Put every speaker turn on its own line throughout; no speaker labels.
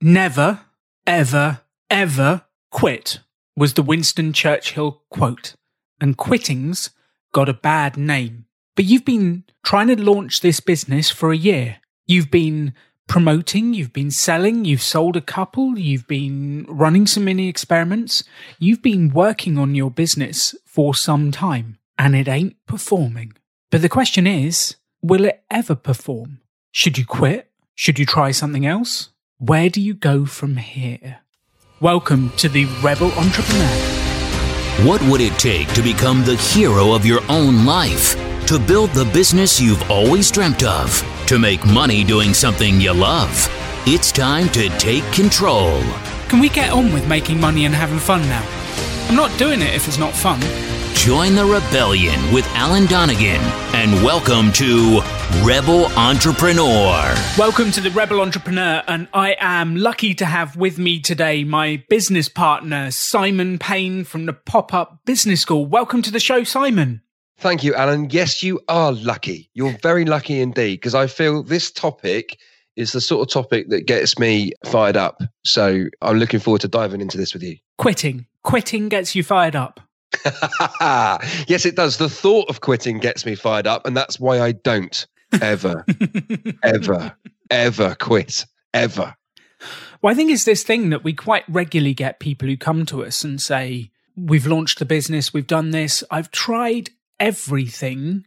Never, ever, ever quit was the Winston Churchill quote. And quitting's got a bad name. But you've been trying to launch this business for a year. You've been promoting, you've been selling, you've sold a couple, you've been running some mini experiments. You've been working on your business for some time and it ain't performing. But the question is, will it ever perform? Should you quit? Should you try something else? Where do you go from here? Welcome to the Rebel Entrepreneur.
What would it take to become the hero of your own life? To build the business you've always dreamt of? To make money doing something you love? It's time to take control.
Can we get on with making money and having fun now? I'm not doing it if it's not fun.
Join the rebellion with Alan Donegan and welcome to Rebel Entrepreneur.
Welcome to the Rebel Entrepreneur, and I am lucky to have with me today my business partner, Simon Payne from the Pop Up Business School. Welcome to the show, Simon.
Thank you, Alan. Yes, you are lucky. You're very lucky indeed, because I feel this topic is the sort of topic that gets me fired up. So I'm looking forward to diving into this with you.
Quitting. Quitting gets you fired up.
yes, it does. The thought of quitting gets me fired up, and that's why I don't ever, ever, ever quit. Ever.
Well, I think it's this thing that we quite regularly get people who come to us and say, We've launched the business, we've done this, I've tried everything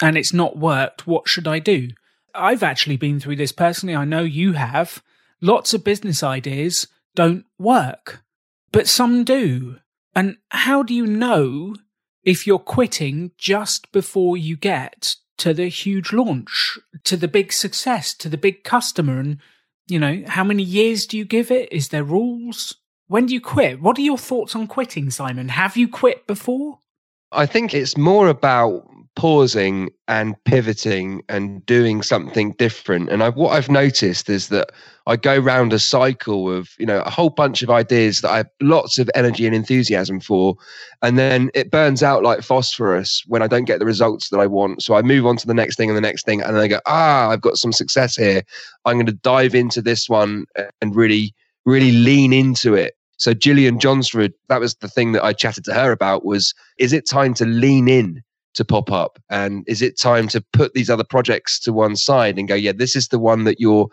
and it's not worked. What should I do? I've actually been through this personally. I know you have. Lots of business ideas don't work, but some do. And how do you know if you're quitting just before you get to the huge launch, to the big success, to the big customer? And, you know, how many years do you give it? Is there rules? When do you quit? What are your thoughts on quitting, Simon? Have you quit before?
I think it's more about pausing and pivoting and doing something different. And I, what I've noticed is that I go round a cycle of, you know, a whole bunch of ideas that I have lots of energy and enthusiasm for. And then it burns out like phosphorus when I don't get the results that I want. So I move on to the next thing and the next thing. And then I go, ah, I've got some success here. I'm going to dive into this one and really, really lean into it. So Gillian Johnsford, that was the thing that I chatted to her about was, is it time to lean in to pop up? And is it time to put these other projects to one side and go, yeah, this is the one that you're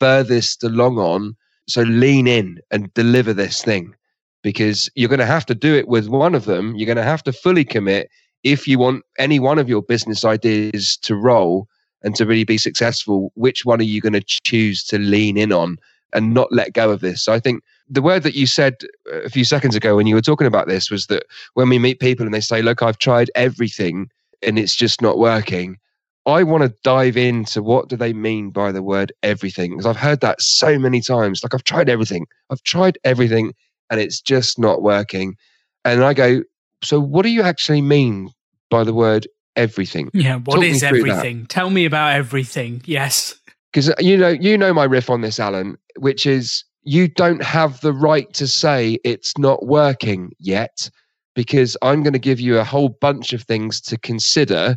furthest along on. So lean in and deliver this thing because you're going to have to do it with one of them. You're going to have to fully commit if you want any one of your business ideas to roll and to really be successful. Which one are you going to choose to lean in on and not let go of this? So I think the word that you said a few seconds ago when you were talking about this was that when we meet people and they say, Look, I've tried everything and it's just not working. I want to dive into what do they mean by the word everything because I've heard that so many times. Like I've tried everything, I've tried everything, and it's just not working. And I go, so what do you actually mean by the word everything?
Yeah, what Talk is everything? That. Tell me about everything. Yes,
because uh, you know you know my riff on this, Alan, which is you don't have the right to say it's not working yet because I'm going to give you a whole bunch of things to consider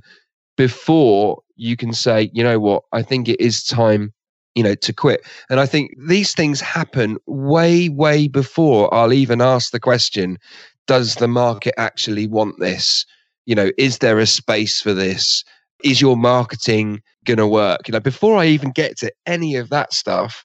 before you can say, you know what, I think it is time, you know, to quit. And I think these things happen way, way before I'll even ask the question, does the market actually want this? You know, is there a space for this? Is your marketing going to work? You know, before I even get to any of that stuff,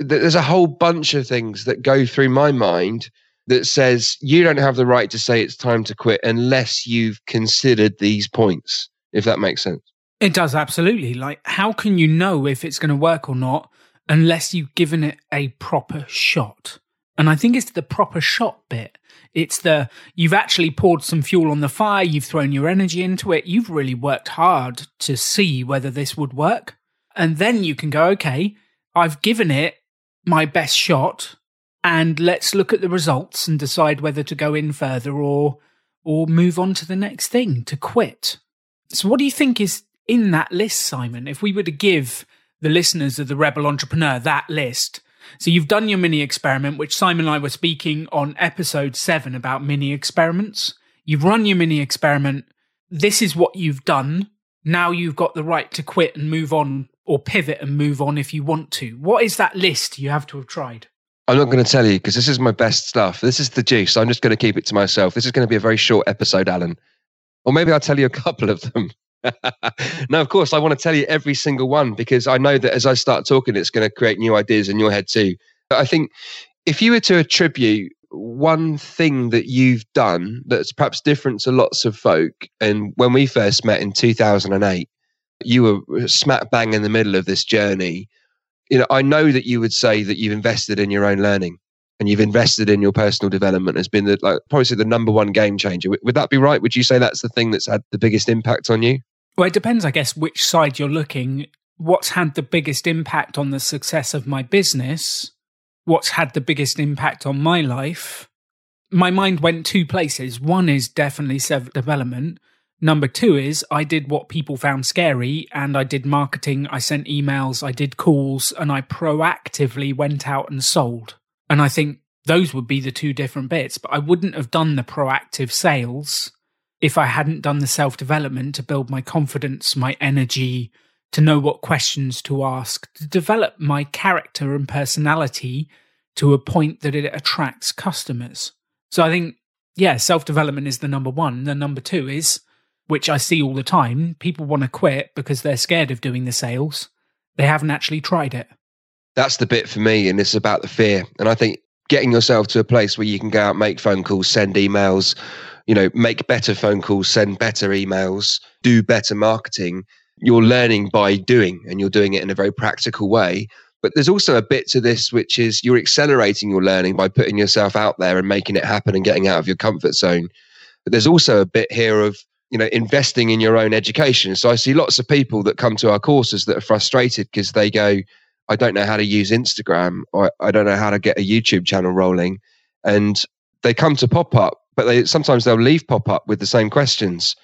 there's a whole bunch of things that go through my mind that says you don't have the right to say it's time to quit unless you've considered these points if that makes sense.
It does absolutely. Like, how can you know if it's going to work or not unless you've given it a proper shot? And I think it's the proper shot bit. It's the you've actually poured some fuel on the fire, you've thrown your energy into it, you've really worked hard to see whether this would work. And then you can go, okay, I've given it my best shot, and let's look at the results and decide whether to go in further or or move on to the next thing, to quit. So, what do you think is in that list, Simon? If we were to give the listeners of the Rebel Entrepreneur that list, so you've done your mini experiment, which Simon and I were speaking on episode seven about mini experiments. You've run your mini experiment. This is what you've done. Now you've got the right to quit and move on or pivot and move on if you want to. What is that list you have to have tried?
I'm not going to tell you because this is my best stuff. This is the juice. I'm just going to keep it to myself. This is going to be a very short episode, Alan. Or maybe I'll tell you a couple of them. no, of course, I want to tell you every single one because I know that as I start talking, it's going to create new ideas in your head too. But I think if you were to attribute one thing that you've done that's perhaps different to lots of folk, and when we first met in 2008, you were smack bang in the middle of this journey you know, I know that you would say that you've invested in your own learning and you've invested in your personal development has been the like probably the number one game changer. Would that be right? Would you say that's the thing that's had the biggest impact on you?
Well, it depends, I guess, which side you're looking. What's had the biggest impact on the success of my business? What's had the biggest impact on my life? My mind went two places. One is definitely self development, Number two is I did what people found scary and I did marketing. I sent emails, I did calls, and I proactively went out and sold. And I think those would be the two different bits. But I wouldn't have done the proactive sales if I hadn't done the self development to build my confidence, my energy, to know what questions to ask, to develop my character and personality to a point that it attracts customers. So I think, yeah, self development is the number one. The number two is which I see all the time. People want to quit because they're scared of doing the sales. They haven't actually tried it.
That's the bit for me, and it's about the fear. And I think getting yourself to a place where you can go out, make phone calls, send emails, you know, make better phone calls, send better emails, do better marketing. You're learning by doing, and you're doing it in a very practical way. But there's also a bit to this, which is you're accelerating your learning by putting yourself out there and making it happen and getting out of your comfort zone. But there's also a bit here of you know investing in your own education so i see lots of people that come to our courses that are frustrated because they go i don't know how to use instagram or i don't know how to get a youtube channel rolling and they come to pop up but they sometimes they'll leave pop up with the same questions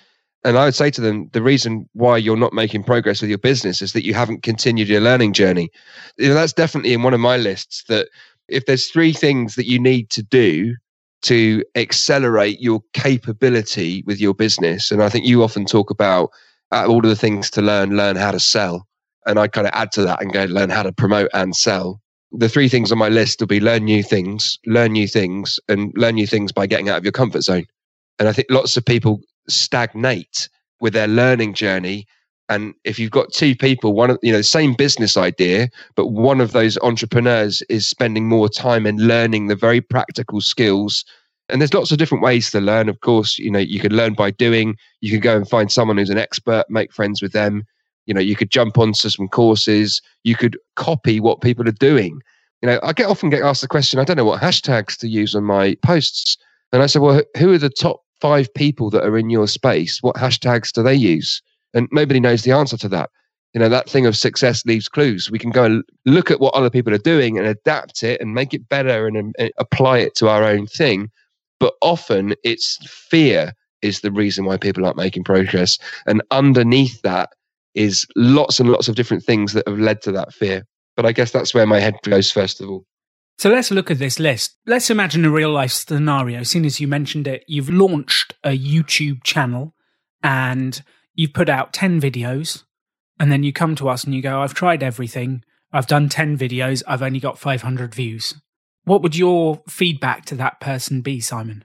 and i would say to them the reason why you're not making progress with your business is that you haven't continued your learning journey you know, that's definitely in one of my lists that if there's three things that you need to do to accelerate your capability with your business. And I think you often talk about uh, all of the things to learn, learn how to sell. And I kind of add to that and go learn how to promote and sell. The three things on my list will be learn new things, learn new things, and learn new things by getting out of your comfort zone. And I think lots of people stagnate with their learning journey. And if you've got two people, one of you know, same business idea, but one of those entrepreneurs is spending more time in learning the very practical skills and there's lots of different ways to learn of course you know you can learn by doing you can go and find someone who's an expert make friends with them you know you could jump onto some courses you could copy what people are doing. You know i get often get asked the question i don't know what hashtags to use on my posts. And i said well who are the top five people that are in your space? What hashtags do they use? And nobody knows the answer to that. You know that thing of success leaves clues. We can go and look at what other people are doing and adapt it and make it better and, um, and apply it to our own thing. But often it's fear is the reason why people aren't making progress. And underneath that is lots and lots of different things that have led to that fear. But I guess that's where my head goes first of all.
So let's look at this list. Let's imagine a real life scenario. Seeing as you mentioned it, you've launched a YouTube channel and you've put out 10 videos. And then you come to us and you go, I've tried everything. I've done 10 videos. I've only got 500 views. What would your feedback to that person be, Simon?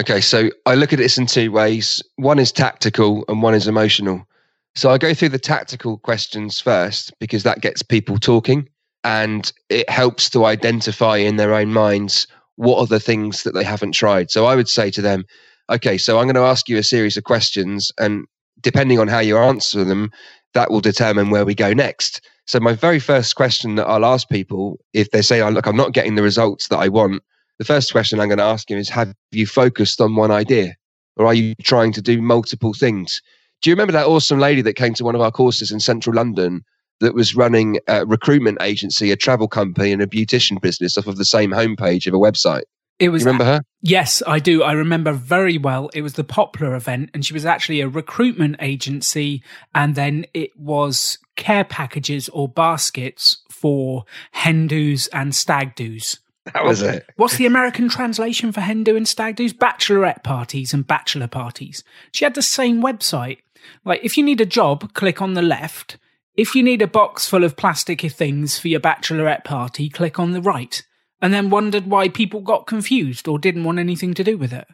Okay, so I look at this in two ways. One is tactical and one is emotional. So I go through the tactical questions first because that gets people talking and it helps to identify in their own minds what are the things that they haven't tried. So I would say to them, okay, so I'm going to ask you a series of questions and depending on how you answer them, that will determine where we go next. So my very first question that I'll ask people if they say, oh, look, I'm not getting the results that I want, the first question I'm going to ask them is, have you focused on one idea? Or are you trying to do multiple things? Do you remember that awesome lady that came to one of our courses in central London that was running a recruitment agency, a travel company, and a beautician business off of the same homepage of a website?
It was.
You remember her?
Yes, I do. I remember very well. It was the Poplar event, and she was actually a recruitment agency, and then it was care packages or baskets for hen do's and stag do's.
That was it.
What's the American translation for hen do and stag do's? Bachelorette parties and bachelor parties. She had the same website. Like, if you need a job, click on the left. If you need a box full of plastic things for your bachelorette party, click on the right and then wondered why people got confused or didn't want anything to do with it.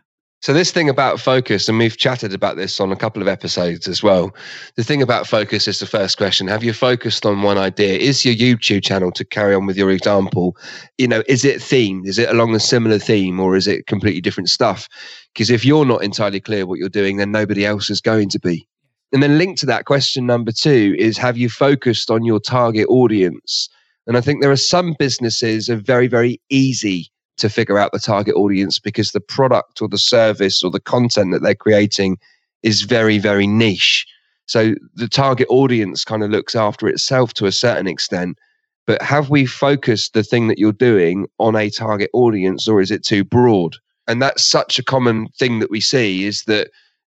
So this thing about focus, and we've chatted about this on a couple of episodes as well. The thing about focus is the first question: Have you focused on one idea? Is your YouTube channel to carry on with your example? You know, is it themed? Is it along a similar theme, or is it completely different stuff? Because if you're not entirely clear what you're doing, then nobody else is going to be. And then linked to that question number two is: Have you focused on your target audience? And I think there are some businesses are very, very easy to figure out the target audience because the product or the service or the content that they're creating is very, very niche. So the target audience kind of looks after itself to a certain extent. But have we focused the thing that you're doing on a target audience or is it too broad? And that's such a common thing that we see is that,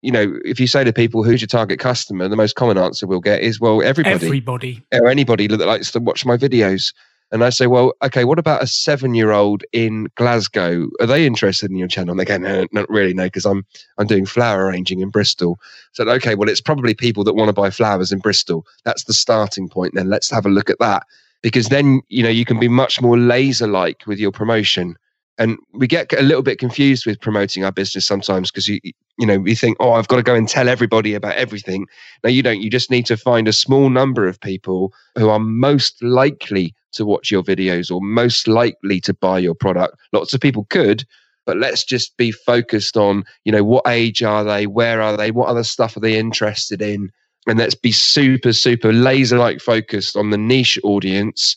you know, if you say to people, who's your target customer, the most common answer we'll get is, well, everybody.
Everybody.
Or anybody that likes to watch my videos. And I say, well, okay, what about a seven year old in Glasgow? Are they interested in your channel? And they go, no, not really, no, because I'm I'm doing flower arranging in Bristol. So okay, well, it's probably people that want to buy flowers in Bristol. That's the starting point. Then let's have a look at that. Because then, you know, you can be much more laser like with your promotion. And we get a little bit confused with promoting our business sometimes because you you know we think, oh, I've got to go and tell everybody about everything. No, you don't. You just need to find a small number of people who are most likely to watch your videos or most likely to buy your product. Lots of people could, but let's just be focused on, you know, what age are they? Where are they? What other stuff are they interested in? And let's be super, super laser like focused on the niche audience.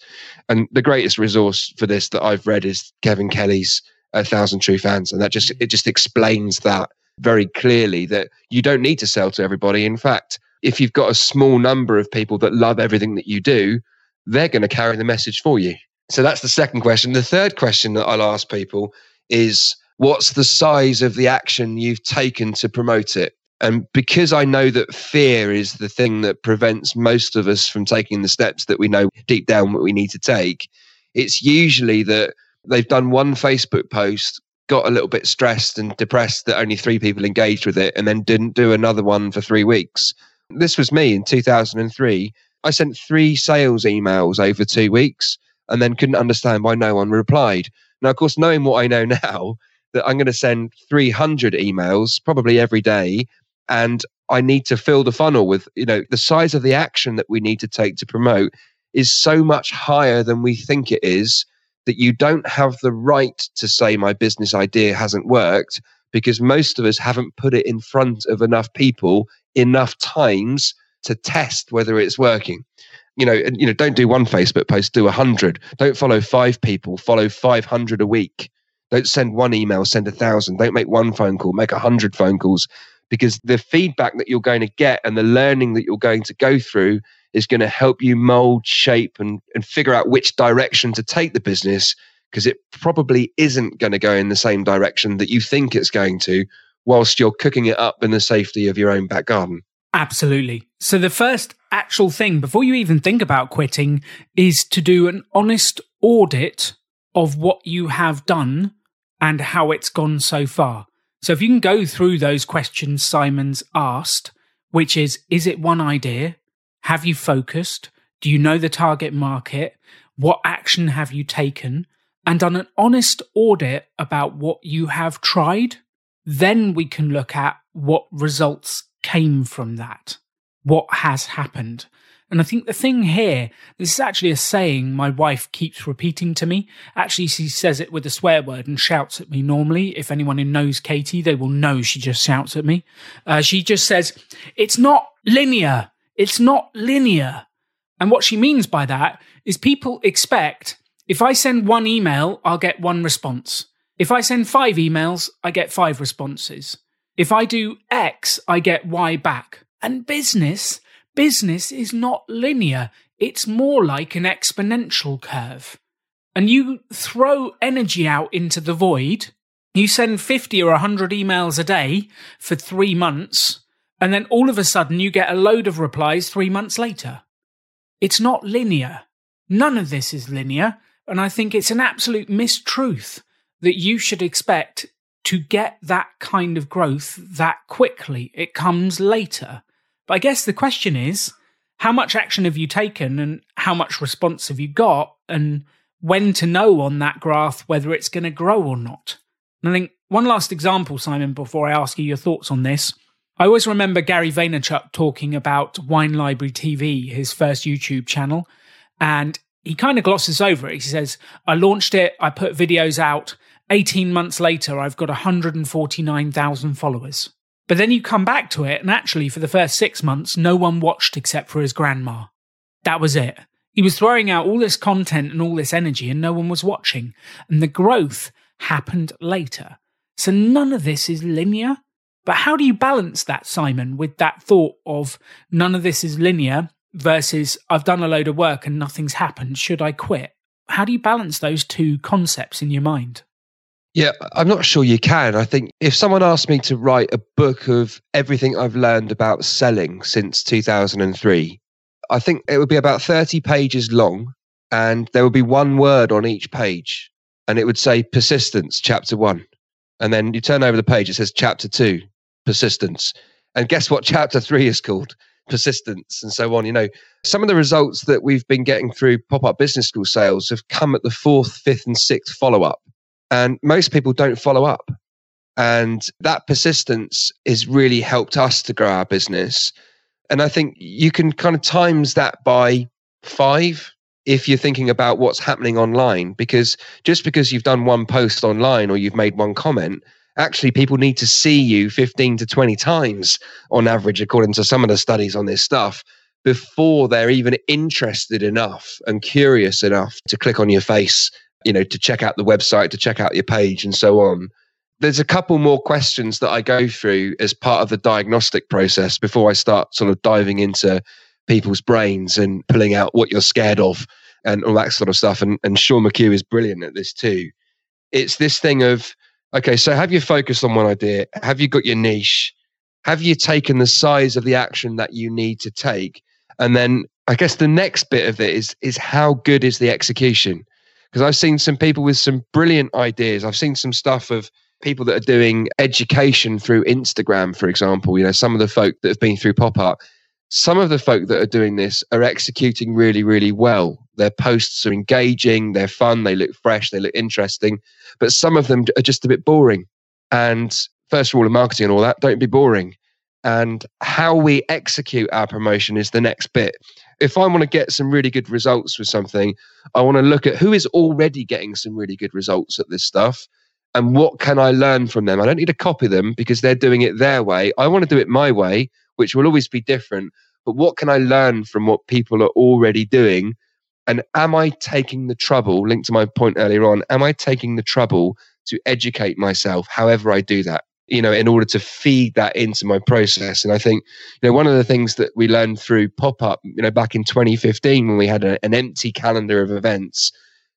And the greatest resource for this that I've read is Kevin Kelly's A Thousand True Fans. And that just, it just explains that very clearly that you don't need to sell to everybody. In fact, if you've got a small number of people that love everything that you do, they're going to carry the message for you. So that's the second question. The third question that I'll ask people is what's the size of the action you've taken to promote it? And because I know that fear is the thing that prevents most of us from taking the steps that we know deep down what we need to take, it's usually that they've done one Facebook post, got a little bit stressed and depressed that only three people engaged with it, and then didn't do another one for three weeks. This was me in 2003. I sent three sales emails over two weeks and then couldn't understand why no one replied. Now, of course, knowing what I know now, that I'm going to send 300 emails probably every day, and I need to fill the funnel with, you know, the size of the action that we need to take to promote is so much higher than we think it is that you don't have the right to say my business idea hasn't worked because most of us haven't put it in front of enough people enough times to test whether it's working. You know, you know, don't do one Facebook post, do a hundred. Don't follow five people, follow 500 a week. Don't send one email, send a thousand. Don't make one phone call, make a hundred phone calls because the feedback that you're going to get and the learning that you're going to go through is going to help you mold, shape, and, and figure out which direction to take the business because it probably isn't going to go in the same direction that you think it's going to whilst you're cooking it up in the safety of your own back garden.
Absolutely. So, the first actual thing before you even think about quitting is to do an honest audit of what you have done and how it's gone so far. So, if you can go through those questions Simon's asked, which is Is it one idea? Have you focused? Do you know the target market? What action have you taken? And done an honest audit about what you have tried, then we can look at what results came from that, what has happened. And I think the thing here, this is actually a saying my wife keeps repeating to me. Actually, she says it with a swear word and shouts at me normally. If anyone who knows Katie, they will know she just shouts at me. Uh, she just says, It's not linear. It's not linear. And what she means by that is people expect if I send one email, I'll get one response. If I send five emails, I get five responses. If I do X, I get Y back. And business, business is not linear. It's more like an exponential curve. And you throw energy out into the void. You send 50 or 100 emails a day for three months. And then all of a sudden you get a load of replies three months later. It's not linear. None of this is linear. And I think it's an absolute mistruth that you should expect to get that kind of growth that quickly. It comes later. But I guess the question is how much action have you taken and how much response have you got? And when to know on that graph whether it's going to grow or not. And I think one last example, Simon, before I ask you your thoughts on this. I always remember Gary Vaynerchuk talking about Wine Library TV, his first YouTube channel, and he kind of glosses over it. He says, I launched it, I put videos out. 18 months later, I've got 149,000 followers. But then you come back to it, and actually, for the first six months, no one watched except for his grandma. That was it. He was throwing out all this content and all this energy, and no one was watching. And the growth happened later. So none of this is linear. But how do you balance that, Simon, with that thought of none of this is linear versus I've done a load of work and nothing's happened? Should I quit? How do you balance those two concepts in your mind?
Yeah, I'm not sure you can. I think if someone asked me to write a book of everything I've learned about selling since 2003, I think it would be about 30 pages long and there would be one word on each page and it would say persistence, chapter one. And then you turn over the page, it says chapter two, persistence. And guess what chapter three is called? Persistence and so on. You know, some of the results that we've been getting through pop up business school sales have come at the fourth, fifth, and sixth follow up. And most people don't follow up. And that persistence has really helped us to grow our business. And I think you can kind of times that by five if you're thinking about what's happening online, because just because you've done one post online or you've made one comment, actually people need to see you 15 to 20 times on average, according to some of the studies on this stuff, before they're even interested enough and curious enough to click on your face you know, to check out the website, to check out your page, and so on. There's a couple more questions that I go through as part of the diagnostic process before I start sort of diving into people's brains and pulling out what you're scared of and all that sort of stuff. And, and Sean McHugh is brilliant at this too. It's this thing of, okay, so have you focused on one idea? Have you got your niche? Have you taken the size of the action that you need to take? And then I guess the next bit of it is is how good is the execution? Because I've seen some people with some brilliant ideas. I've seen some stuff of people that are doing education through Instagram, for example. You know, some of the folk that have been through pop up. Some of the folk that are doing this are executing really, really well. Their posts are engaging, they're fun, they look fresh, they look interesting. But some of them are just a bit boring. And first of all, in marketing and all that, don't be boring. And how we execute our promotion is the next bit if I want to get some really good results with something, I want to look at who is already getting some really good results at this stuff and what can I learn from them. I don't need to copy them because they're doing it their way. I want to do it my way, which will always be different. But what can I learn from what people are already doing? And am I taking the trouble, linked to my point earlier on, am I taking the trouble to educate myself however I do that? You know, in order to feed that into my process. And I think, you know, one of the things that we learned through pop up, you know, back in 2015 when we had a, an empty calendar of events,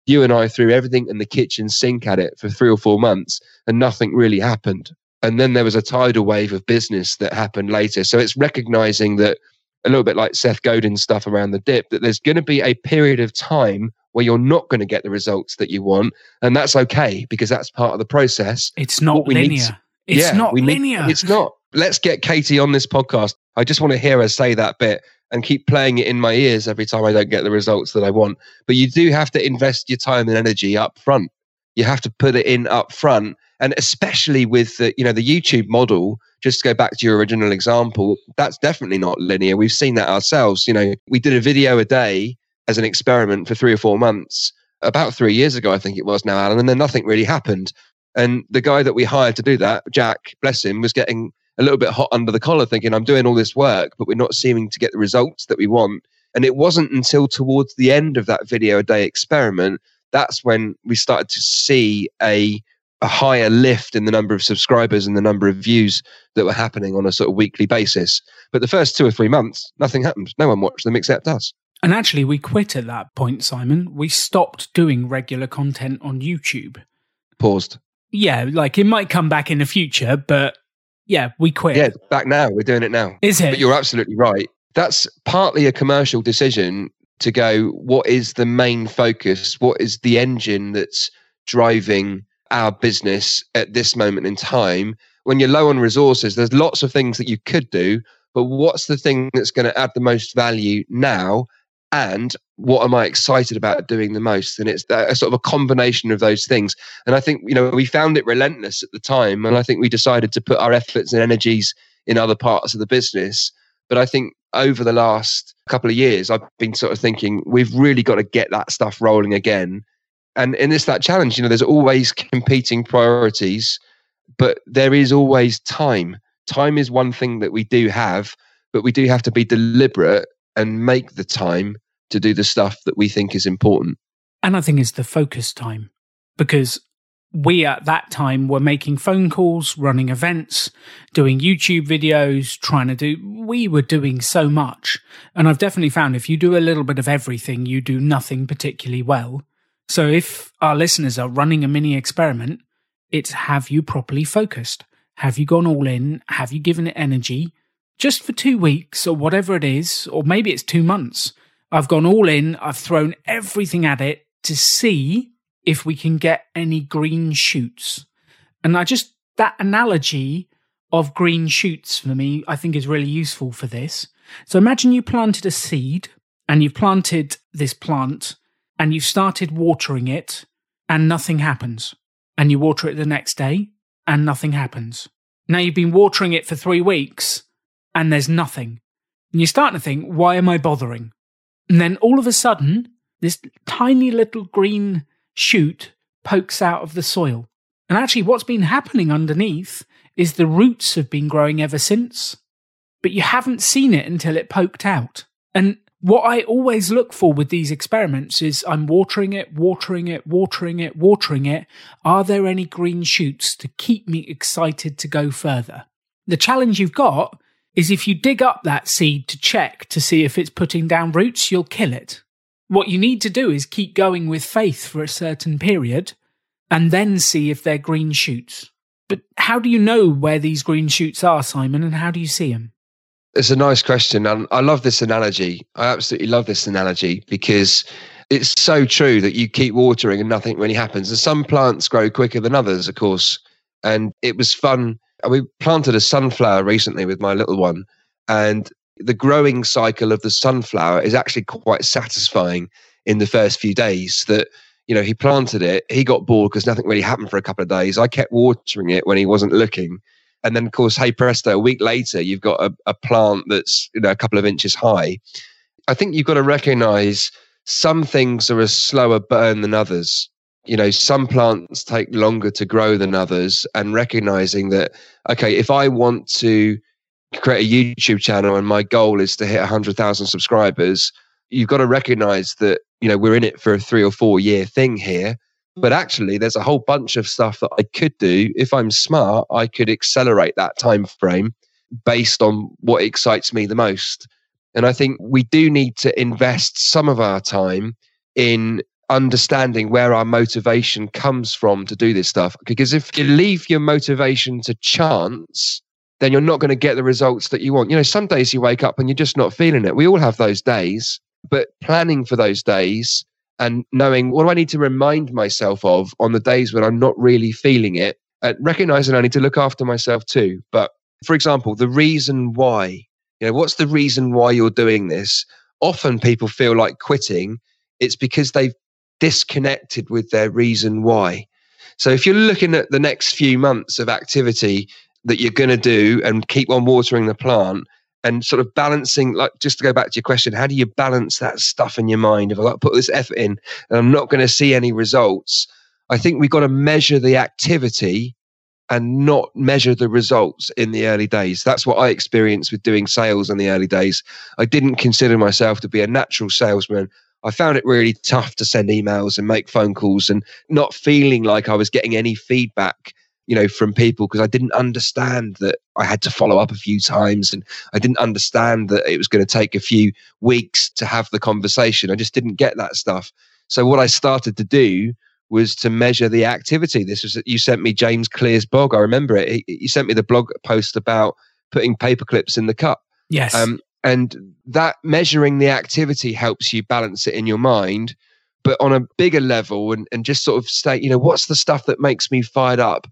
you and I threw everything in the kitchen sink at it for three or four months and nothing really happened. And then there was a tidal wave of business that happened later. So it's recognizing that a little bit like Seth Godin's stuff around the dip, that there's going to be a period of time where you're not going to get the results that you want. And that's okay because that's part of the process.
It's not linear. It's yeah, not linear.
Need, it's not. Let's get Katie on this podcast. I just want to hear her say that bit and keep playing it in my ears every time I don't get the results that I want. But you do have to invest your time and energy up front. You have to put it in up front. And especially with the, you know, the YouTube model, just to go back to your original example, that's definitely not linear. We've seen that ourselves. You know, we did a video a day as an experiment for three or four months about three years ago, I think it was now, Alan, and then nothing really happened. And the guy that we hired to do that, Jack, bless him, was getting a little bit hot under the collar, thinking, I'm doing all this work, but we're not seeming to get the results that we want. And it wasn't until towards the end of that video a day experiment that's when we started to see a a higher lift in the number of subscribers and the number of views that were happening on a sort of weekly basis. But the first two or three months, nothing happened. No one watched them except us.
And actually, we quit at that point, Simon. We stopped doing regular content on YouTube.
Paused
yeah, like it might come back in the future, but yeah, we quit.
Yeah, back now. We're doing it now.
Is it?
But you're absolutely right. That's partly a commercial decision to go, what is the main focus? What is the engine that's driving our business at this moment in time? When you're low on resources, there's lots of things that you could do, but what's the thing that's going to add the most value now? And what am I excited about doing the most? And it's a sort of a combination of those things. And I think, you know, we found it relentless at the time. And I think we decided to put our efforts and energies in other parts of the business. But I think over the last couple of years, I've been sort of thinking we've really got to get that stuff rolling again. And, and it's that challenge, you know, there's always competing priorities, but there is always time. Time is one thing that we do have, but we do have to be deliberate and make the time to do the stuff that we think is important.
And I think it's the focus time because we at that time were making phone calls, running events, doing YouTube videos, trying to do, we were doing so much. And I've definitely found if you do a little bit of everything, you do nothing particularly well. So if our listeners are running a mini experiment, it's have you properly focused? Have you gone all in? Have you given it energy? Just for two weeks or whatever it is, or maybe it's two months. I've gone all in. I've thrown everything at it to see if we can get any green shoots. And I just, that analogy of green shoots for me, I think is really useful for this. So imagine you planted a seed and you've planted this plant and you've started watering it and nothing happens. And you water it the next day and nothing happens. Now you've been watering it for three weeks and there's nothing. And you're starting to think, why am I bothering? And then all of a sudden, this tiny little green shoot pokes out of the soil. And actually, what's been happening underneath is the roots have been growing ever since, but you haven't seen it until it poked out. And what I always look for with these experiments is I'm watering it, watering it, watering it, watering it. Are there any green shoots to keep me excited to go further? The challenge you've got is if you dig up that seed to check to see if it's putting down roots, you'll kill it. What you need to do is keep going with faith for a certain period and then see if they're green shoots. But how do you know where these green shoots are, Simon, and how do you see them?
It's a nice question. And I love this analogy. I absolutely love this analogy because it's so true that you keep watering and nothing really happens. And some plants grow quicker than others, of course. And it was fun Uh, we planted a sunflower recently with my little one, and the growing cycle of the sunflower is actually quite satisfying in the first few days. That you know he planted it, he got bored because nothing really happened for a couple of days. I kept watering it when he wasn't looking, and then of course, hey presto, a week later you've got a, a plant that's you know a couple of inches high. I think you've got to recognise some things are a slower burn than others you know some plants take longer to grow than others and recognizing that okay if i want to create a youtube channel and my goal is to hit 100000 subscribers you've got to recognize that you know we're in it for a three or four year thing here. But actually there's a whole bunch of stuff that i could do. If i'm smart i could accelerate that time frame based on what excites me the most. And i think we do need to invest some of our time in understanding where our motivation comes from to do this stuff. Because if you leave your motivation to chance, then you're not going to get the results that you want. You know, some days you wake up and you're just not feeling it. We all have those days, but planning for those days and knowing what do I need to remind myself of on the days when I'm not really feeling it, and recognizing I need to look after myself too. But for example, the reason why, you know, what's the reason why you're doing this? Often people feel like quitting. It's because they've disconnected with their reason why. So if you're looking at the next few months of activity that you're going to do and keep on watering the plant and sort of balancing, like just to go back to your question, how do you balance that stuff in your mind? If I put this effort in and I'm not going to see any results, I think we've got to measure the activity and not measure the results in the early days. That's what I experienced with doing sales in the early days. I didn't consider myself to be a natural salesman. I found it really tough to send emails and make phone calls and not feeling like I was getting any feedback, you know, from people because I didn't understand that I had to follow up a few times and I didn't understand that it was going to take a few weeks to have the conversation. I just didn't get that stuff. So what I started to do was to measure the activity. This was you sent me James Clear's blog. I remember it. He sent me the blog post about putting paper clips in the cup.
Yes. Um,
and that measuring the activity helps you balance it in your mind but on a bigger level and, and just sort of state you know what's the stuff that makes me fired up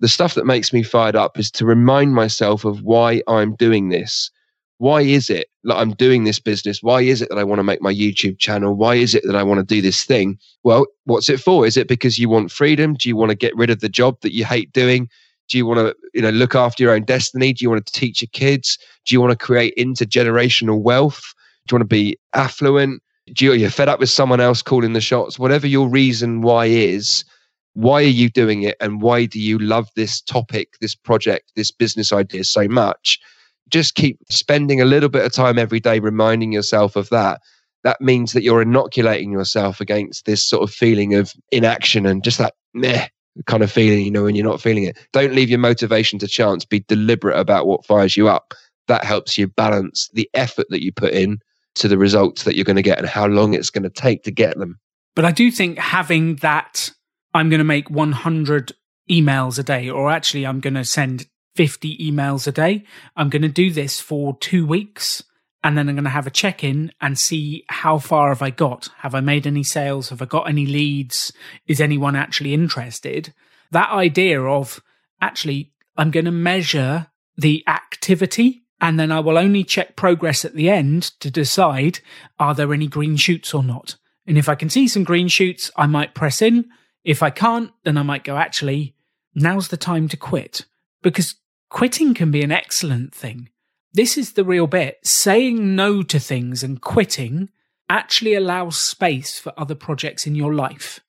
the stuff that makes me fired up is to remind myself of why i'm doing this why is it that I'm doing this business? Why is it that I want to make my YouTube channel? Why is it that I want to do this thing? Well, what's it for? Is it because you want freedom? Do you want to get rid of the job that you hate doing? Do you want to, you know, look after your own destiny? Do you want to teach your kids? Do you want to create intergenerational wealth? Do you want to be affluent? Do you, you're fed up with someone else calling the shots? Whatever your reason why is, why are you doing it? And why do you love this topic, this project, this business idea so much? Just keep spending a little bit of time every day reminding yourself of that. That means that you're inoculating yourself against this sort of feeling of inaction and just that meh kind of feeling, you know, when you're not feeling it. Don't leave your motivation to chance. Be deliberate about what fires you up. That helps you balance the effort that you put in to the results that you're going to get and how long it's going to take to get them.
But I do think having that, I'm going to make 100 emails a day, or actually, I'm going to send 50 emails a day. I'm going to do this for two weeks and then I'm going to have a check in and see how far have I got? Have I made any sales? Have I got any leads? Is anyone actually interested? That idea of actually, I'm going to measure the activity and then I will only check progress at the end to decide are there any green shoots or not. And if I can see some green shoots, I might press in. If I can't, then I might go, actually, now's the time to quit because quitting can be an excellent thing this is the real bit. Saying no to things and quitting actually allows space for other projects in your life.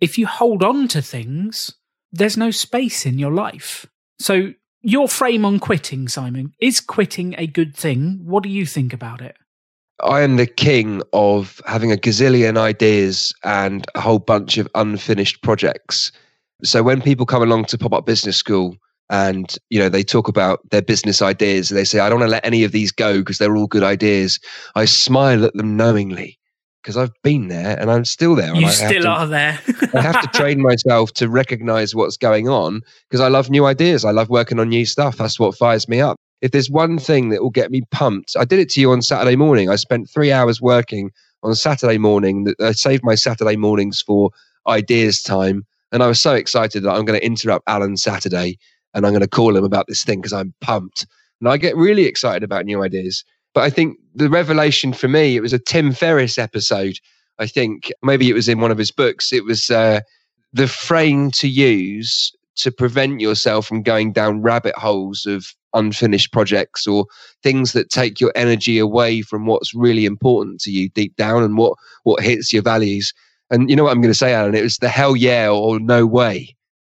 If you hold on to things, there's no space in your life. So, your frame on quitting, Simon, is quitting a good thing? What do you think about it?
I am the king of having a gazillion ideas and a whole bunch of unfinished projects. So when people come along to pop up business school, and you know they talk about their business ideas. They say i don't want to let any of these go because they're all good ideas i smile at them knowingly because i've been there and i'm still there
you still
to,
are there.
I have to train myself to recognize what's going on because i love new ideas. I love working on new stuff. That's what fires me up if there's one thing that will get me pumped i did it to you on saturday morning. I spent three hours working on saturday morning i saved my saturday mornings for ideas time. And i was so excited that i'm going to interrupt alan saturday and I'm going to call him about this thing because I'm pumped. And I get really excited about new ideas. But I think the revelation for me, it was a Tim Ferriss episode. I think maybe it was in one of his books. It was uh, the frame to use to prevent yourself from going down rabbit holes of unfinished projects or things that take your energy away from what's really important to you deep down and what what hits your values. And you know what I'm going to say, Alan? It was the hell yeah or no way.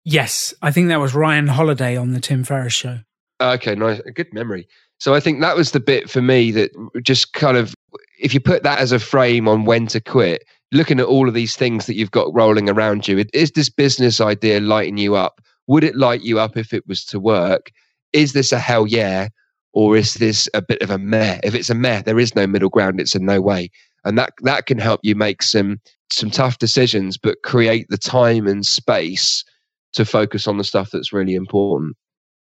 Yes, I think that was Ryan Holiday on the Tim Ferriss show.
Okay, nice. Good memory. So I think that was the bit for me that just kind of, if you put that as a frame on when to quit, looking at all of these things that you've got rolling around you, is this business idea lighting you up? Would it light you up if it was to work? Is this a hell yeah? Or is this a bit of a meh? If it's a meh, there is no middle ground. It's a no way. And that, that can help you make some, some tough decisions, but create the time and space to focus on the stuff that's really important.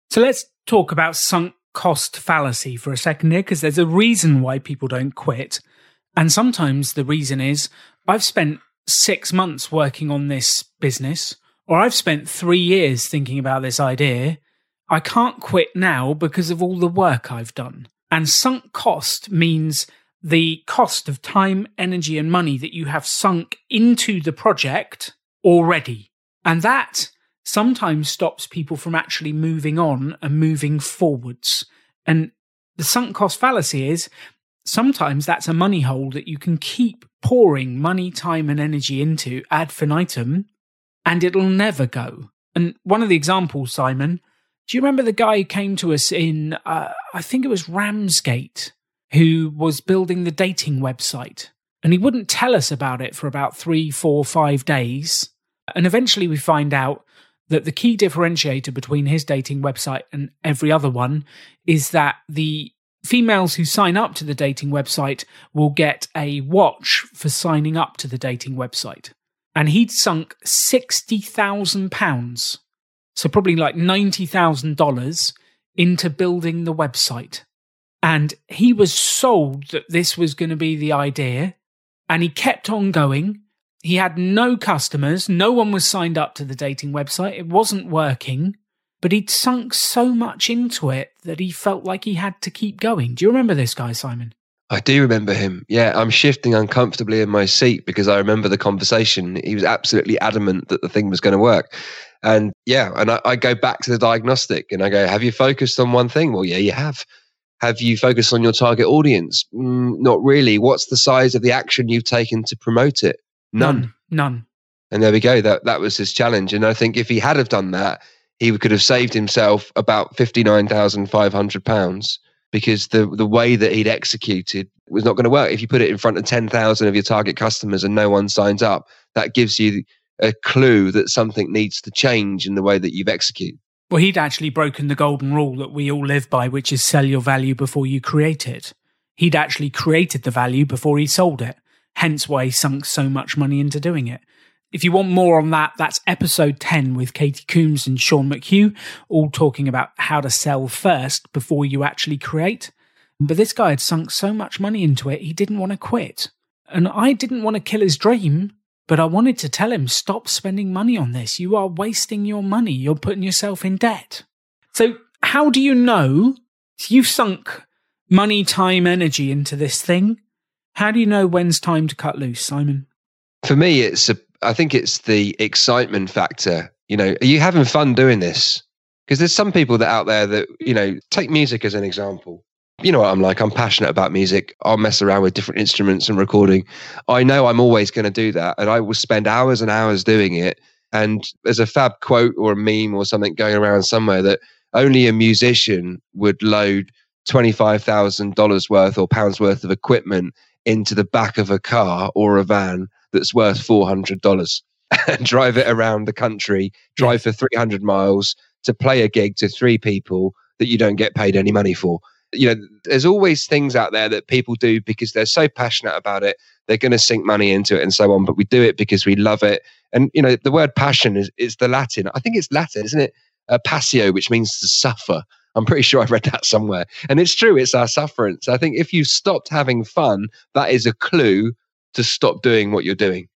So let's talk about sunk cost fallacy for a second here, because there's a reason why people don't quit. And sometimes the reason is I've spent six months working on this business, or I've spent three years thinking about this idea. I can't quit now because of all the work I've done. And sunk cost means the cost of time, energy, and money that you have sunk into the project already. And that sometimes stops people from actually moving on and moving forwards. And the sunk cost fallacy is sometimes that's a money hole that you can keep pouring money, time, and energy into ad infinitum, and it'll never go. And one of the examples, Simon, do you remember the guy who came to us in, uh, I think it was Ramsgate, who was building the dating website? And he wouldn't tell us about it for about three, four, five days. And eventually we find out that the key differentiator between his dating website and every other one is that the females who sign up to the dating website will get a watch for signing up to the dating website. And he'd sunk £60,000, so probably like $90,000 into building the website. And he was sold that this was going to be the idea. And he kept on going he had no customers. No one was signed up to the dating website. It wasn't working. but he'd sunk so much into it that he felt like he had to keep going. Do you remember this guy, Simon?
I do remember him. Yeah, I'm shifting uncomfortably in my seat because I remember the conversation. He was absolutely adamant that the thing was going to work. And yeah, and I, I, go back to the diagnostic and I go, Have you focused on one thing? Well, yeah, you have. Have you focused on your target audience? Mm, not really. What's the size of the action you've taken to promote it? None.
None.
And there we go. That that was his challenge. And I think if he had have done that, he could have saved himself about fifty nine thousand five hundred pounds because the the way that he'd executed was not going to work. If you put it in front of ten thousand of your target customers and no one signs up, that gives you a clue that something needs to change in the way that you've executed.
Well, he'd actually broken the golden rule that we all live by, which is sell your value before you create it. He'd actually created the value before he sold it, hence why he sunk so much money into doing it. If you want more on that, that's episode 10 with Katie Coombs and Sean McHugh, all talking about how to sell first before you actually create. But this guy had sunk so much money into it, he didn't want to quit. And I didn't want to kill his dream, but I wanted to tell him stop spending money on this. You are wasting your money. You're putting yourself in debt. So, how do you know you've sunk money, time, energy into this thing? How do you know when's time to cut loose, Simon?
For me, it's a I think it's the excitement factor. You know, are you having fun doing this? Because there's some people that out there that, you know, take music as an example. You know what I'm like. I'm passionate about music. I'll mess around with different instruments and recording. I know I'm always going to do that. And I will spend hours and hours doing it. And there's a fab quote or a meme or something going around somewhere that only a musician would load $25,000 worth or pounds worth of equipment into the back of a car or a van that's worth $400 and drive it around the country, drive for 300 miles to play a gig to three people that you don't get paid any money for. You know, there's always things out there that people do because they're so passionate about it. They're going to sink money into it and so on, but we do it because we love it. And, you know, the word passion is, is the Latin. I think it's Latin, isn't it? Uh, passio, which means to suffer. I'm pretty sure I read that somewhere. And it's true, it's our sufferance. I think if you stopped having fun, that is a clue to stop doing what you're doing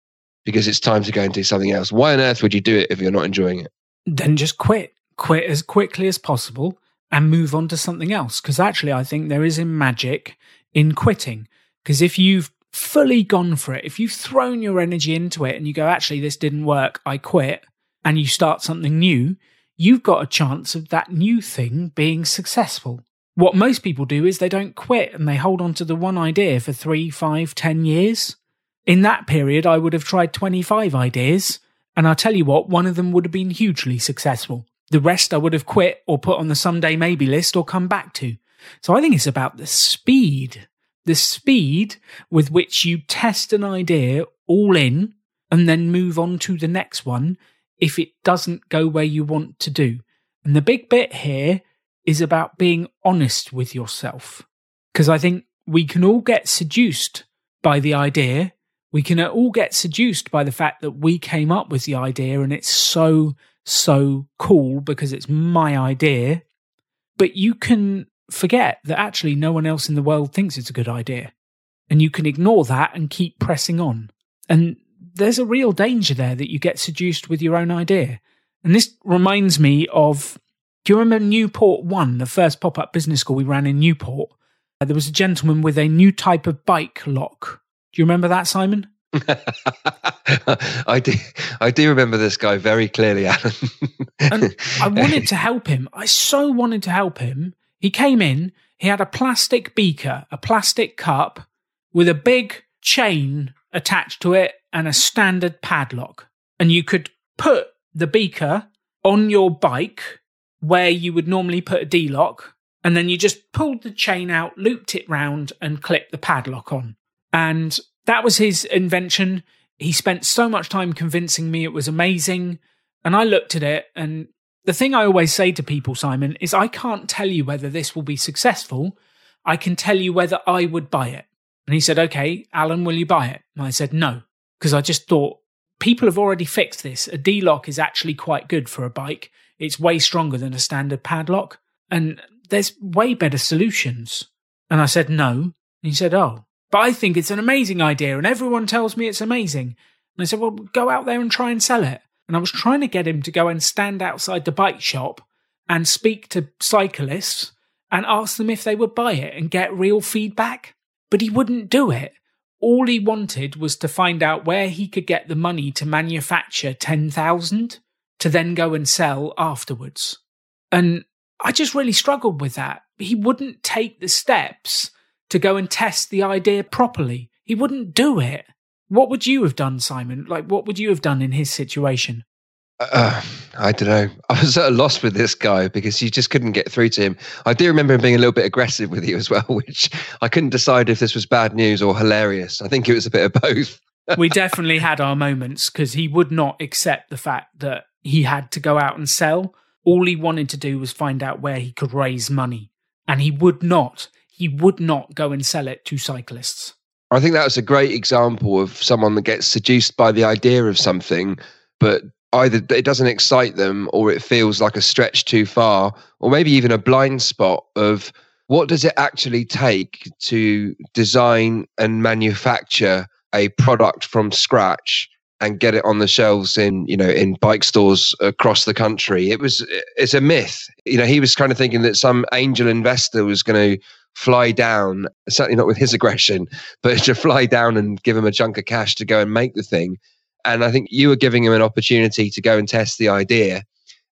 because it's time to go and do something else. Why on earth would you do it if you're not enjoying it?
Then just quit. Quit as quickly as possible and move on to something else. Because actually, I think there is a magic in quitting. Because if you've fully gone for it, if you've thrown your energy into it and you go, actually, this didn't work, I quit, and you start something new, you've got a chance of that new thing being successful. What most people do is they don't quit and they hold on to the one idea for three, five, ten years. In that period, I would have tried 25 ideas, and I'll tell you what, one of them would have been hugely successful. The rest I would have quit or put on the someday maybe list or come back to. So I think it's about the speed, the speed with which you test an idea all in and then move on to the next one if it doesn't go where you want to do. And the big bit here is about being honest with yourself. Because I think we can all get seduced by the idea. We can all get seduced by the fact that we came up with the idea and it's so, so cool because it's my idea. But you can forget that actually no one else in the world thinks it's a good idea. And you can ignore that and keep pressing on. And there's a real danger there that you get seduced with your own idea. And this reminds me of do you remember Newport One, the first pop up business school we ran in Newport? Uh, there was a gentleman with a new type of bike lock. Do you remember that, Simon?
I do. I do remember this guy very clearly, Alan.
and I wanted to help him. I so wanted to help him. He came in. He had a plastic beaker, a plastic cup with a big chain attached to it, and a standard padlock. And you could put the beaker on your bike where you would normally put a D lock, and then you just pulled the chain out, looped it round, and clipped the padlock on. And that was his invention. He spent so much time convincing me it was amazing. And I looked at it, and the thing I always say to people, Simon, is I can't tell you whether this will be successful. I can tell you whether I would buy it. And he said, Okay, Alan, will you buy it? And I said, No, because I just thought people have already fixed this. A D lock is actually quite good for a bike. It's way stronger than a standard padlock. And there's way better solutions. And I said, no. And he said, oh, but I think it's an amazing idea and everyone tells me it's amazing. And I said, well, go out there and try and sell it. And I was trying to get him to go and stand outside the bike shop and speak to cyclists and ask them if they would buy it and get real feedback. But he wouldn't do it. All he wanted was to find out where he could get the money to manufacture 10,000 to then go and sell afterwards. And I just really struggled with that. He wouldn't take the steps to go and test the idea properly. He wouldn't do it. What would you have done, Simon? Like, what would you have done in his situation?
Uh, I don't know. I was at a loss with this guy because you just couldn't get through to him. I do remember him being a little bit aggressive with you as well, which I couldn't decide if this was bad news or hilarious. I think it was a bit of both.
we definitely had our moments because he would not accept the fact that he had to go out and sell. All he wanted to do was find out where he could raise money. And he would not, he would not go and sell it to cyclists.
I think that was a great example of someone that gets seduced by the idea of something, but either it doesn't excite them or it feels like a stretch too far, or maybe even a blind spot of what does it actually take to design and manufacture a product from scratch and get it on the shelves in you know in bike stores across the country? It was it's a myth. You know he was kind of thinking that some angel investor was going to fly down certainly not with his aggression but to fly down and give him a chunk of cash to go and make the thing and I think you were giving him an opportunity to go and test the idea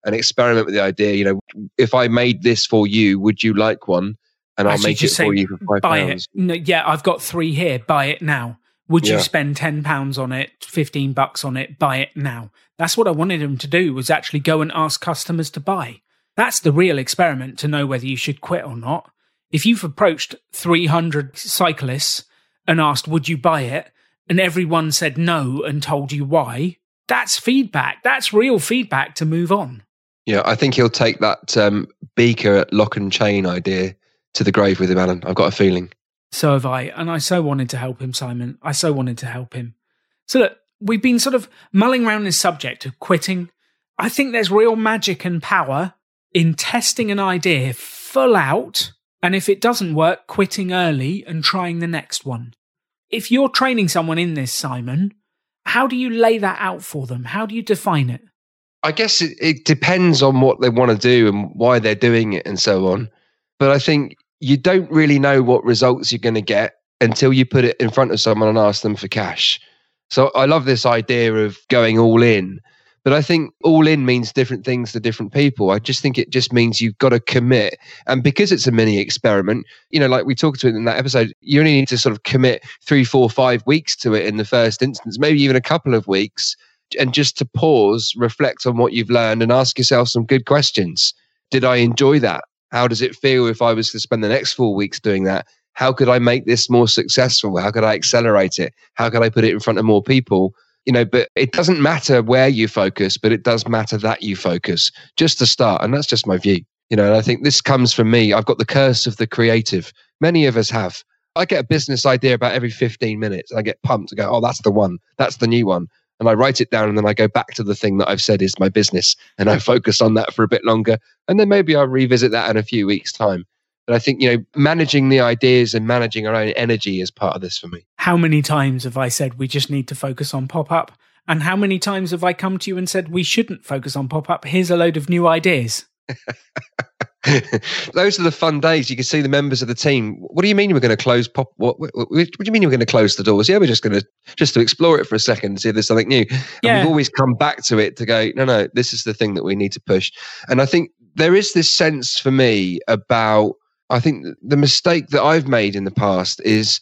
and experiment with the idea. You know, if I made this for you, would you like one? And I'll make it for you for five
buy
pounds.
It. No, yeah, I've got three here. Buy it now. Would you spend ten pounds on it, fifteen bucks on it? Buy it now. That's what I wanted him to do. Was actually go and ask customers to buy. That's the real experiment to know whether you should quit or not. If you've approached 300 cyclists and asked, would you buy it? And everyone said no and told you why, that's feedback. That's real feedback to move on.
Yeah, I think he'll take that um, beaker lock and chain idea to the grave with him, Alan. I've got a feeling.
So have I. And I so wanted to help him, Simon. I so wanted to help him. So look, we've been sort of mulling around this subject of quitting. I think there's real magic and power in testing an idea full out. And if it doesn't work, quitting early and trying the next one if you're training someone in this, Simon, how do you lay that out for them? How do you define it?
I guess it, it depends on what they want to do and why they're doing it and so on. But I think you don't really know what results you're going to get until you put it in front of someone and ask them for cash. So I love this idea of going all in but I think all in means different things to different people. I just think it just means you've got to commit. And because it's a mini experiment, you know, like we talked to it in that episode, you only need to sort of commit three, four, five weeks to it in the first instance, maybe even a couple of weeks. And just to pause, reflect on what you've learned and ask yourself some good questions. Did I enjoy that? How does it feel if I was to spend the next four weeks doing that? How could I make this more successful? How could I accelerate it? How could I put it in front of more people? You know, but it doesn't matter where you focus, but it does matter that you focus just to start. And that's just my view, you know, and I think this comes from me. I've got the curse of the creative. Many of us have. I get a business idea about every 15 minutes. I get pumped to go, oh, that's the one. That's the new one. And I write it down and then I go back to the thing that I've said is my business and I focus on that for a bit longer. And then maybe I'll revisit that in a few weeks' time. But I think, you know, managing the ideas and managing our own energy is part of this for me.
How many times have I said we just need to focus on pop up? And how many times have I come to you and said we shouldn't focus on pop up? Here's a load of new ideas.
Those are the fun days. You can see the members of the team. What do you mean we're going to close pop? What, what, what, what do you mean we're going to close the doors? Yeah, we're just going to just to explore it for a second and see if there's something new. And yeah. we've always come back to it to go, no, no, this is the thing that we need to push. And I think there is this sense for me about I think the mistake that I've made in the past is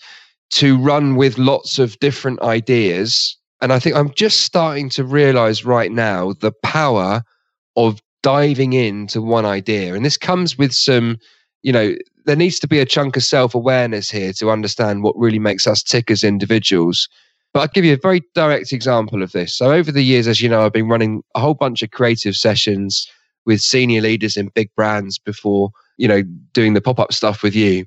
to run with lots of different ideas. And I think I'm just starting to realize right now the power of diving into one idea. And this comes with some, you know, there needs to be a chunk of self awareness here to understand what really makes us tick as individuals. But I'll give you a very direct example of this. So, over the years, as you know, I've been running a whole bunch of creative sessions with senior leaders in big brands before you know, doing the pop up stuff with you.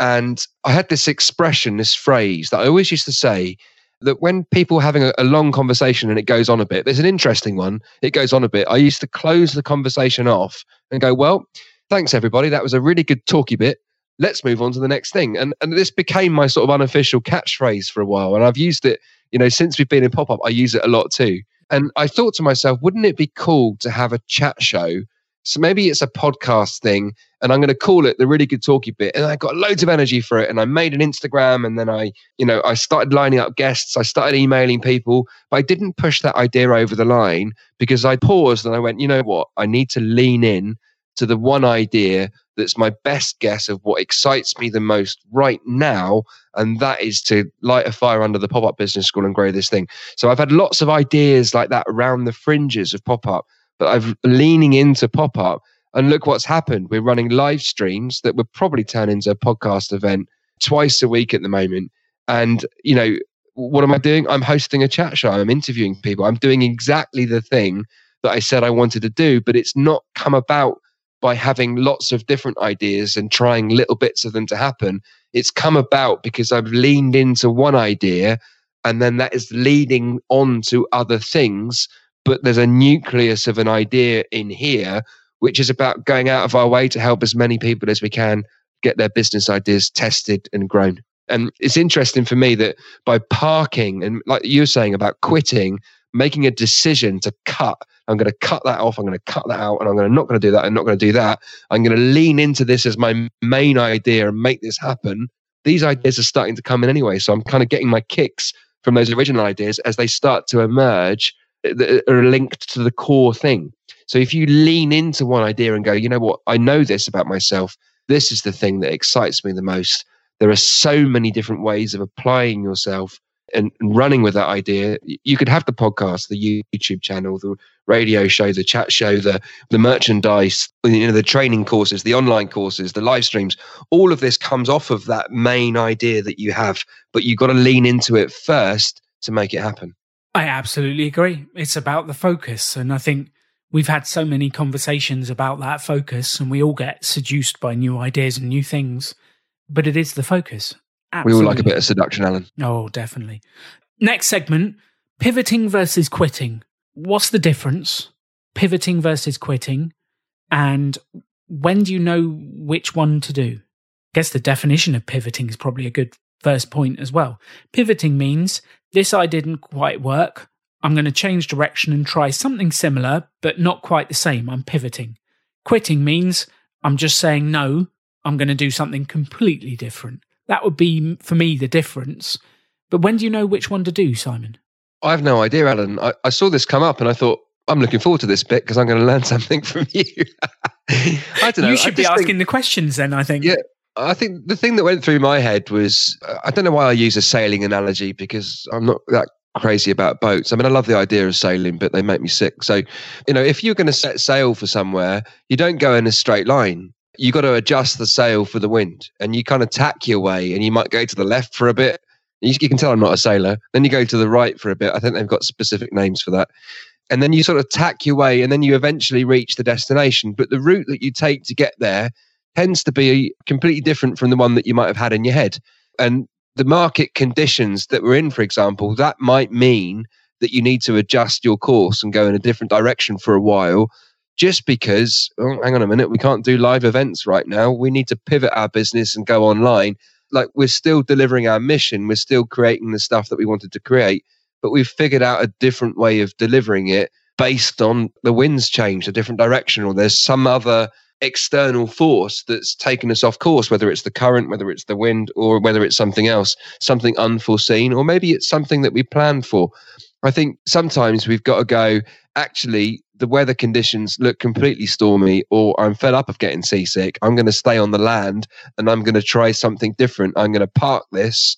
And I had this expression, this phrase that I always used to say that when people are having a, a, long conversation and it goes on a bit, there's an interesting one, it goes on a bit. I used to close the conversation off and go, well, thanks everybody. That was a really good talky bit. Let's move on to the next thing. And, and this became my sort of unofficial catchphrase for a while. And I've used it, you know, since we've been in pop up, I use it a lot too. And I thought to myself, wouldn't it be cool to have a chat show So maybe it's a podcast thing and I'm going to call it the really good talky bit. And I got loads of energy for it. And I made an Instagram and then I, you know, I started lining up guests. I started emailing people, but I didn't push that idea over the line because I paused and I went, you know what? I need to lean in to the one idea that's my best guess of what excites me the most right now. And that is to light a fire under the pop up business school and grow this thing. So I've had lots of ideas like that around the fringes of pop up, but I've leaning into pop up and look what's happened. We're running live streams that would probably turn into a podcast event twice a week at the moment. And, you know, what am I doing? I'm hosting a chat show. I'm interviewing people. I'm doing exactly the thing that I said I wanted to do, but it's not come about by having lots of different ideas and trying little bits of them to happen. It's come about because I've leaned into one idea and then that is leading on to other things. But there's a nucleus of an idea in here which is about going out of our way to help as many people as we can get their business ideas tested and grown. And it's interesting for me that by parking and like you were saying about quitting, making a decision to cut, I'm going to cut that off, I'm going to cut that out, and I'm going to not going to do that, I'm not going to do that. I'm going to lean into this as my main idea and make this happen. These ideas are starting to come in anyway. So I'm kind of getting my kicks from those original ideas as they start to emerge that are linked to the core thing. So if you lean into one idea and go, you know what, I know this about myself, this is the thing that excites me the most. There are so many different ways of applying yourself and, running with that idea. You could have the podcast, the YouTube channel, the radio show, the chat show, the the merchandise, you know, the training courses, the online courses, the live streams. All of this comes off of that main idea that you have, but you've got to lean into it first to make it happen.
I absolutely agree. It's about the focus. And I think we've had so many conversations about that focus and we all get seduced by new ideas and new things, but it is the focus.
Absolutely. We all like a bit of seduction, Alan.
Oh, definitely. Next segment pivoting versus quitting. What's the difference? Pivoting versus quitting. And when do you know which one to do? I guess the definition of pivoting is probably a good first point as well. Pivoting means this I didn't quite work. I'm going to change direction and try something similar, but not quite the same. I'm pivoting. Quitting means I'm just saying no, I'm going to do something completely different. That would be, for me, the difference. But when do you know which one to do, Simon?
I have no idea, Alan. I, I saw this come up and I thought, I'm looking forward to this bit because I'm going to learn something from you.
I don't know. You should be asking think, the questions then, I think.
Yeah. I think the thing that went through my head was I don't know why I use a sailing analogy because I'm not that crazy about boats. I mean, I love the idea of sailing, but they make me sick. So, you know, if you're going to set sail for somewhere, you don't go in a straight line. You got to adjust the sail for the wind, and you kind of tack your way, and you might go to the left for a bit. You, you can tell I'm not a sailor. Then you go to the right for a bit. I think they've got specific names for that. And then you sort of tack your way, and then you eventually reach the destination. But the route that you take to get there tends to be completely different from the one that you might have had in your head. And the market conditions that we're in, for example, that might mean that you need to adjust your course and go in a different direction for a while just because oh, hang on a minute we can't do live events right now. We need to pivot our business and go online. Like we're still delivering our mission. We're still creating the stuff that we wanted to create but we've figured out a different way of delivering it based on the winds change a different direction or there's some other external force that's taken us off course, whether it's the current, whether it's the wind, or whether it's something else, something unforeseen, or maybe it's something that we planned for. I think sometimes we've got to go, actually, the weather conditions look completely stormy, or I'm fed up of getting seasick. I'm going to stay on the land and I'm going to try something different. I'm going to park this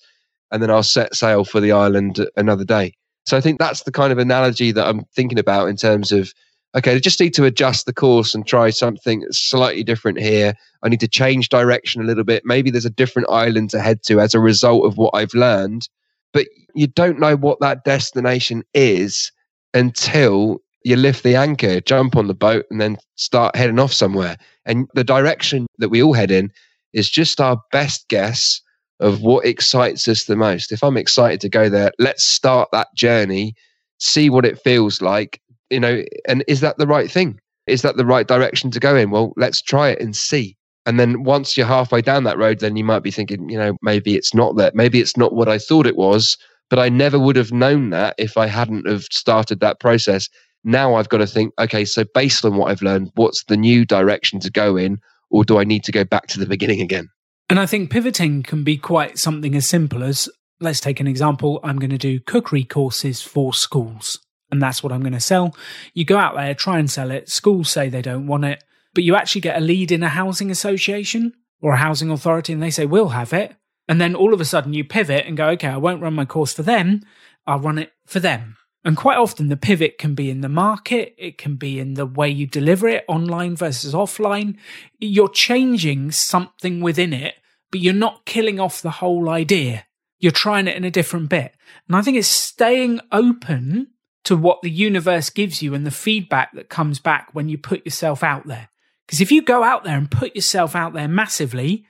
and then I'll set sail for the island another day. So I think that's the kind of analogy that I'm thinking about in terms of okay, I just need to adjust the course and try something slightly different here. I need to change direction a little bit. Maybe there's a different island to head to as a result of what I've learned. But you don't know what that destination is until you lift the anchor, jump on the boat, and then start heading off somewhere. And the direction that we all head in is just our best guess of what excites us the most. If I'm excited to go there, let's start that journey, see what it feels like, you know, and is that the right thing? Is that the right direction to go in? Well, let's try it and see. And then once you're halfway down that road, then you might be thinking, you know, maybe it's not that. Maybe it's not what I thought it was. But I never would have known that if I hadn't have started that process. Now I've got to think, okay, so based on what I've learned, what's the new direction to go in? Or do I need to go back to the beginning again?
And I think pivoting can be quite something as simple as let's take an example. I'm going to do cookery courses for schools, and that's what I'm going to sell. You go out there, try and sell it. Schools say they don't want it, but you actually get a lead in a housing association or a housing authority, and they say, we'll have it. And then all of a sudden you pivot and go, okay, I won't run my course for them. I'll run it for them. And quite often the pivot can be in the market. It can be in the way you deliver it online versus offline. You're changing something within it, but you're not killing off the whole idea. You're trying it in a different bit. And I think it's staying open to what the universe gives you and the feedback that comes back when you put yourself out there. Because if you go out there and put yourself out there massively,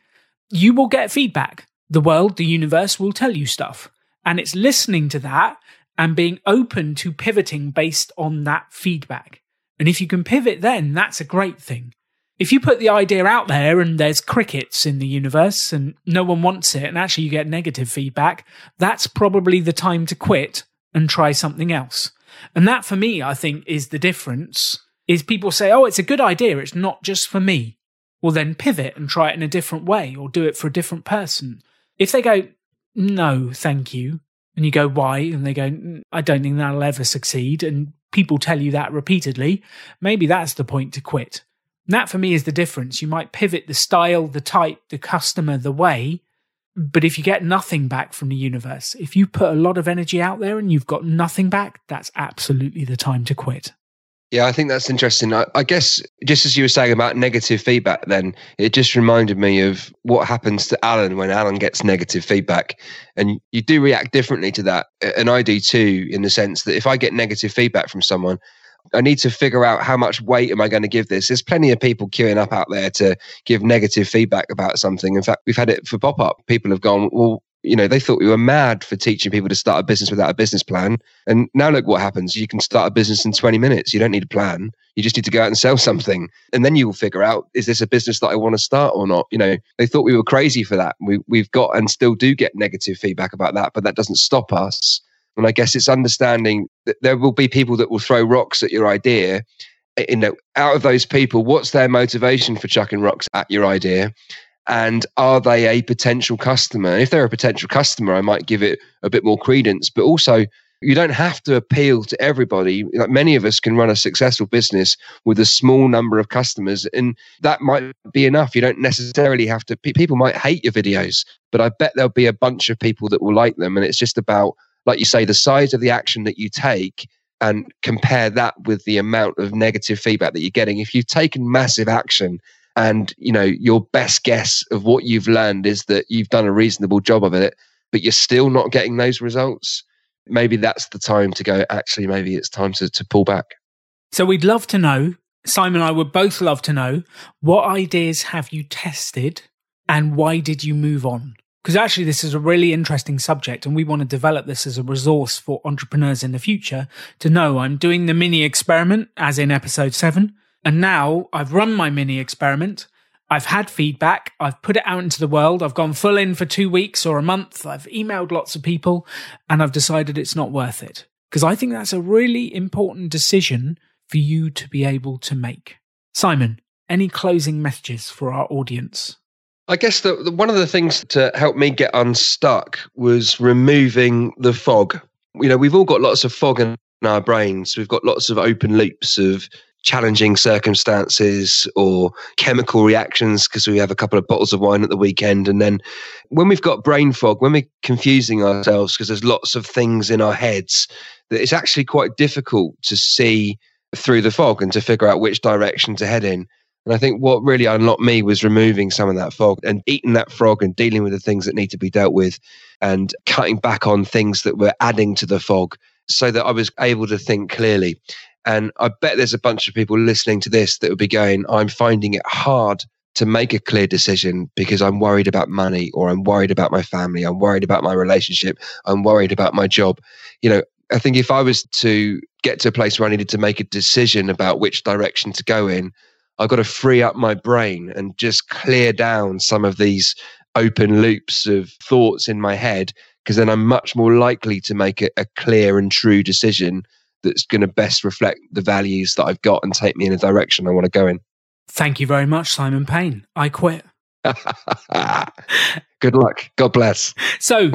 you will get feedback. The world, the universe will tell you stuff. And it's listening to that and being open to pivoting based on that feedback. And if you can pivot then, that's a great thing. If you put the idea out there and there's crickets in the universe and no one wants it and actually you get negative feedback, that's probably the time to quit and try something else. And that for me, I think is the difference is people say, Oh, it's a good idea. It's not just for me. Well, then pivot and try it in a different way or do it for a different person. If they go, no, thank you, and you go, why? And they go, mm, I don't think that'll ever succeed. And people tell you that repeatedly. Maybe that's the point to quit. And that for me is the difference. You might pivot the style, the type, the customer, the way. But if you get nothing back from the universe, if you put a lot of energy out there and you've got nothing back, that's absolutely the time to quit.
Yeah, I think that's interesting. I, I, guess just as you were saying about negative feedback, then it just reminded me of what happens to Alan when Alan gets negative feedback. And you do react differently to that. And I do too, in the sense that if I get negative feedback from someone, I need to figure out how much weight am I going to give this. There's plenty of people queuing up out there to give negative feedback about something. In fact, we've had it for pop up. People have gone, well, you know, they thought we were mad for teaching people to start a business without a business plan. And now look what happens. You can start a business in 20 minutes. You don't need a plan. You just need to go out and sell something. And then you will figure out, is this a business that I want to start or not? You know, they thought we were crazy for that. We, we've got and still do get negative feedback about that, but that doesn't stop us. And I guess it's understanding that there will be people that will throw rocks at your idea. You know, out of those people, what's their motivation for chucking rocks at your idea? and are they a potential customer? If they're a potential customer, I might give it a bit more credence. But also, you don't have to appeal to everybody. Like many of us can run a successful business with a small number of customers, and that might be enough. You don't necessarily have to. People might hate your videos, but I bet there'll be a bunch of people that will like them. And it's just about, like you say, the size of the action that you take and compare that with the amount of negative feedback that you're getting. If you've taken massive action and you know your best guess of what you've learned is that you've done a reasonable job of it but you're still not getting those results maybe that's the time to go actually maybe it's time to, to pull back
so we'd love to know simon and i would both love to know what ideas have you tested and why did you move on because actually this is a really interesting subject and we want to develop this as a resource for entrepreneurs in the future to know i'm doing the mini experiment as in episode 7 and now I've run my mini experiment. I've had feedback. I've put it out into the world. I've gone full in for two weeks or a month. I've emailed lots of people and I've decided it's not worth it. Because I think that's a really important decision for you to be able to make. Simon, any closing messages for our audience?
I guess the, one of the things to help me get unstuck was removing the fog. You know, we've all got lots of fog in our brains. We've got lots of open loops of challenging circumstances or chemical reactions because we have a couple of bottles of wine at the weekend. And then when we've got brain fog, when we're confusing ourselves because there's lots of things in our heads, that it's actually quite difficult to see through the fog and to figure out which direction to head in. And I think what really unlocked me was removing some of that fog and eating that frog and dealing with the things that need to be dealt with and cutting back on things that were adding to the fog so that I was able to think clearly. And I bet there's a bunch of people listening to this that would be going, I'm finding it hard to make a clear decision because I'm worried about money or I'm worried about my family, I'm worried about my relationship, I'm worried about my job. You know, I think if I was to get to a place where I needed to make a decision about which direction to go in, I've got to free up my brain and just clear down some of these open loops of thoughts in my head because then I'm much more likely to make a, a clear and true decision that's going to best reflect the values that I've got and take me in a direction I want to go in.
Thank you very much, Simon Paine. I quit.
Good luck. God bless.
So,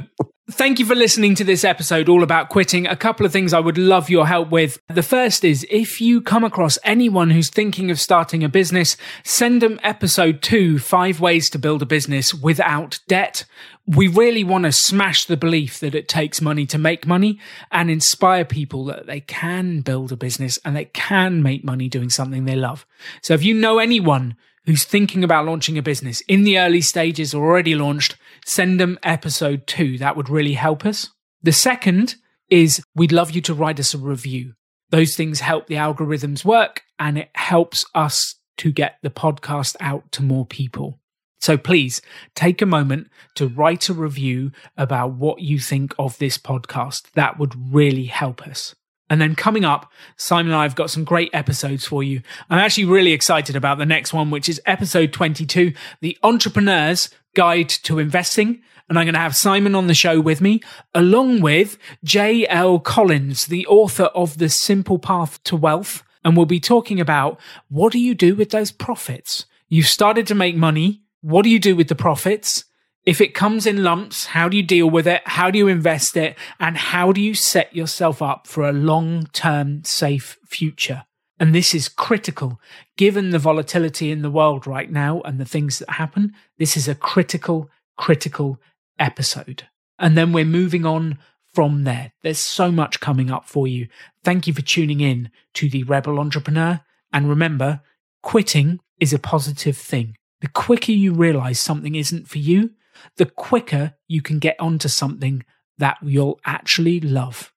Thank you for listening to this episode all about quitting. A couple of things I would love your help with. The first is if you come across anyone who's thinking of starting a business, send them episode two, five ways to build a business without debt. We really want to smash the belief that it takes money to make money and inspire people that they can build a business and they can make money doing something they love. So if you know anyone who's thinking about launching a business in the early stages or already launched, send them episode two. That would really help us. The second is we'd love you to write us a review. Those things help the algorithms work and it helps us to get the podcast out to more people. So please take a moment to write a review about what you think of this podcast. That would really help us. And then coming up, Simon and I have got some great episodes for you. I'm actually really excited about the next one, which is episode 22, The Entrepreneur's Guide to Investing. And I'm going to have Simon on the show with me, along with J.L. Collins, the author of The Simple Path to Wealth. And we'll be talking about what do you do with those profits? You've started to make money. What do you do with the profits? If it comes in lumps, how do you deal with it? How do you invest it? And how do you set yourself up for a long term safe future? And this is critical given the volatility in the world right now and the things that happen. This is a critical, critical episode. And then we're moving on from there. There's so much coming up for you. Thank you for tuning in to the Rebel Entrepreneur. And remember, quitting is a positive thing. The quicker you realize something isn't for you, the quicker you can get onto something that you'll actually love.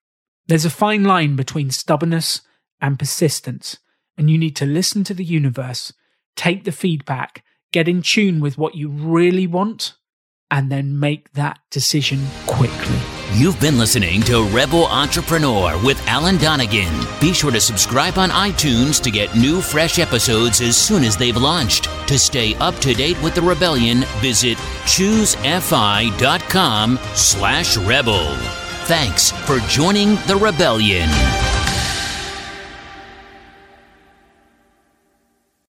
There's a fine line between stubbornness and persistence, and you need to listen to the universe, take the feedback, get in tune with what you really want, and then make that decision quickly.
You've been listening to Rebel Entrepreneur with Alan Donegan. Be sure to subscribe on iTunes to get new, fresh episodes as soon as they've launched. To stay up to date with the rebellion, visit choosefi.com slash rebel. Thanks for joining the rebellion.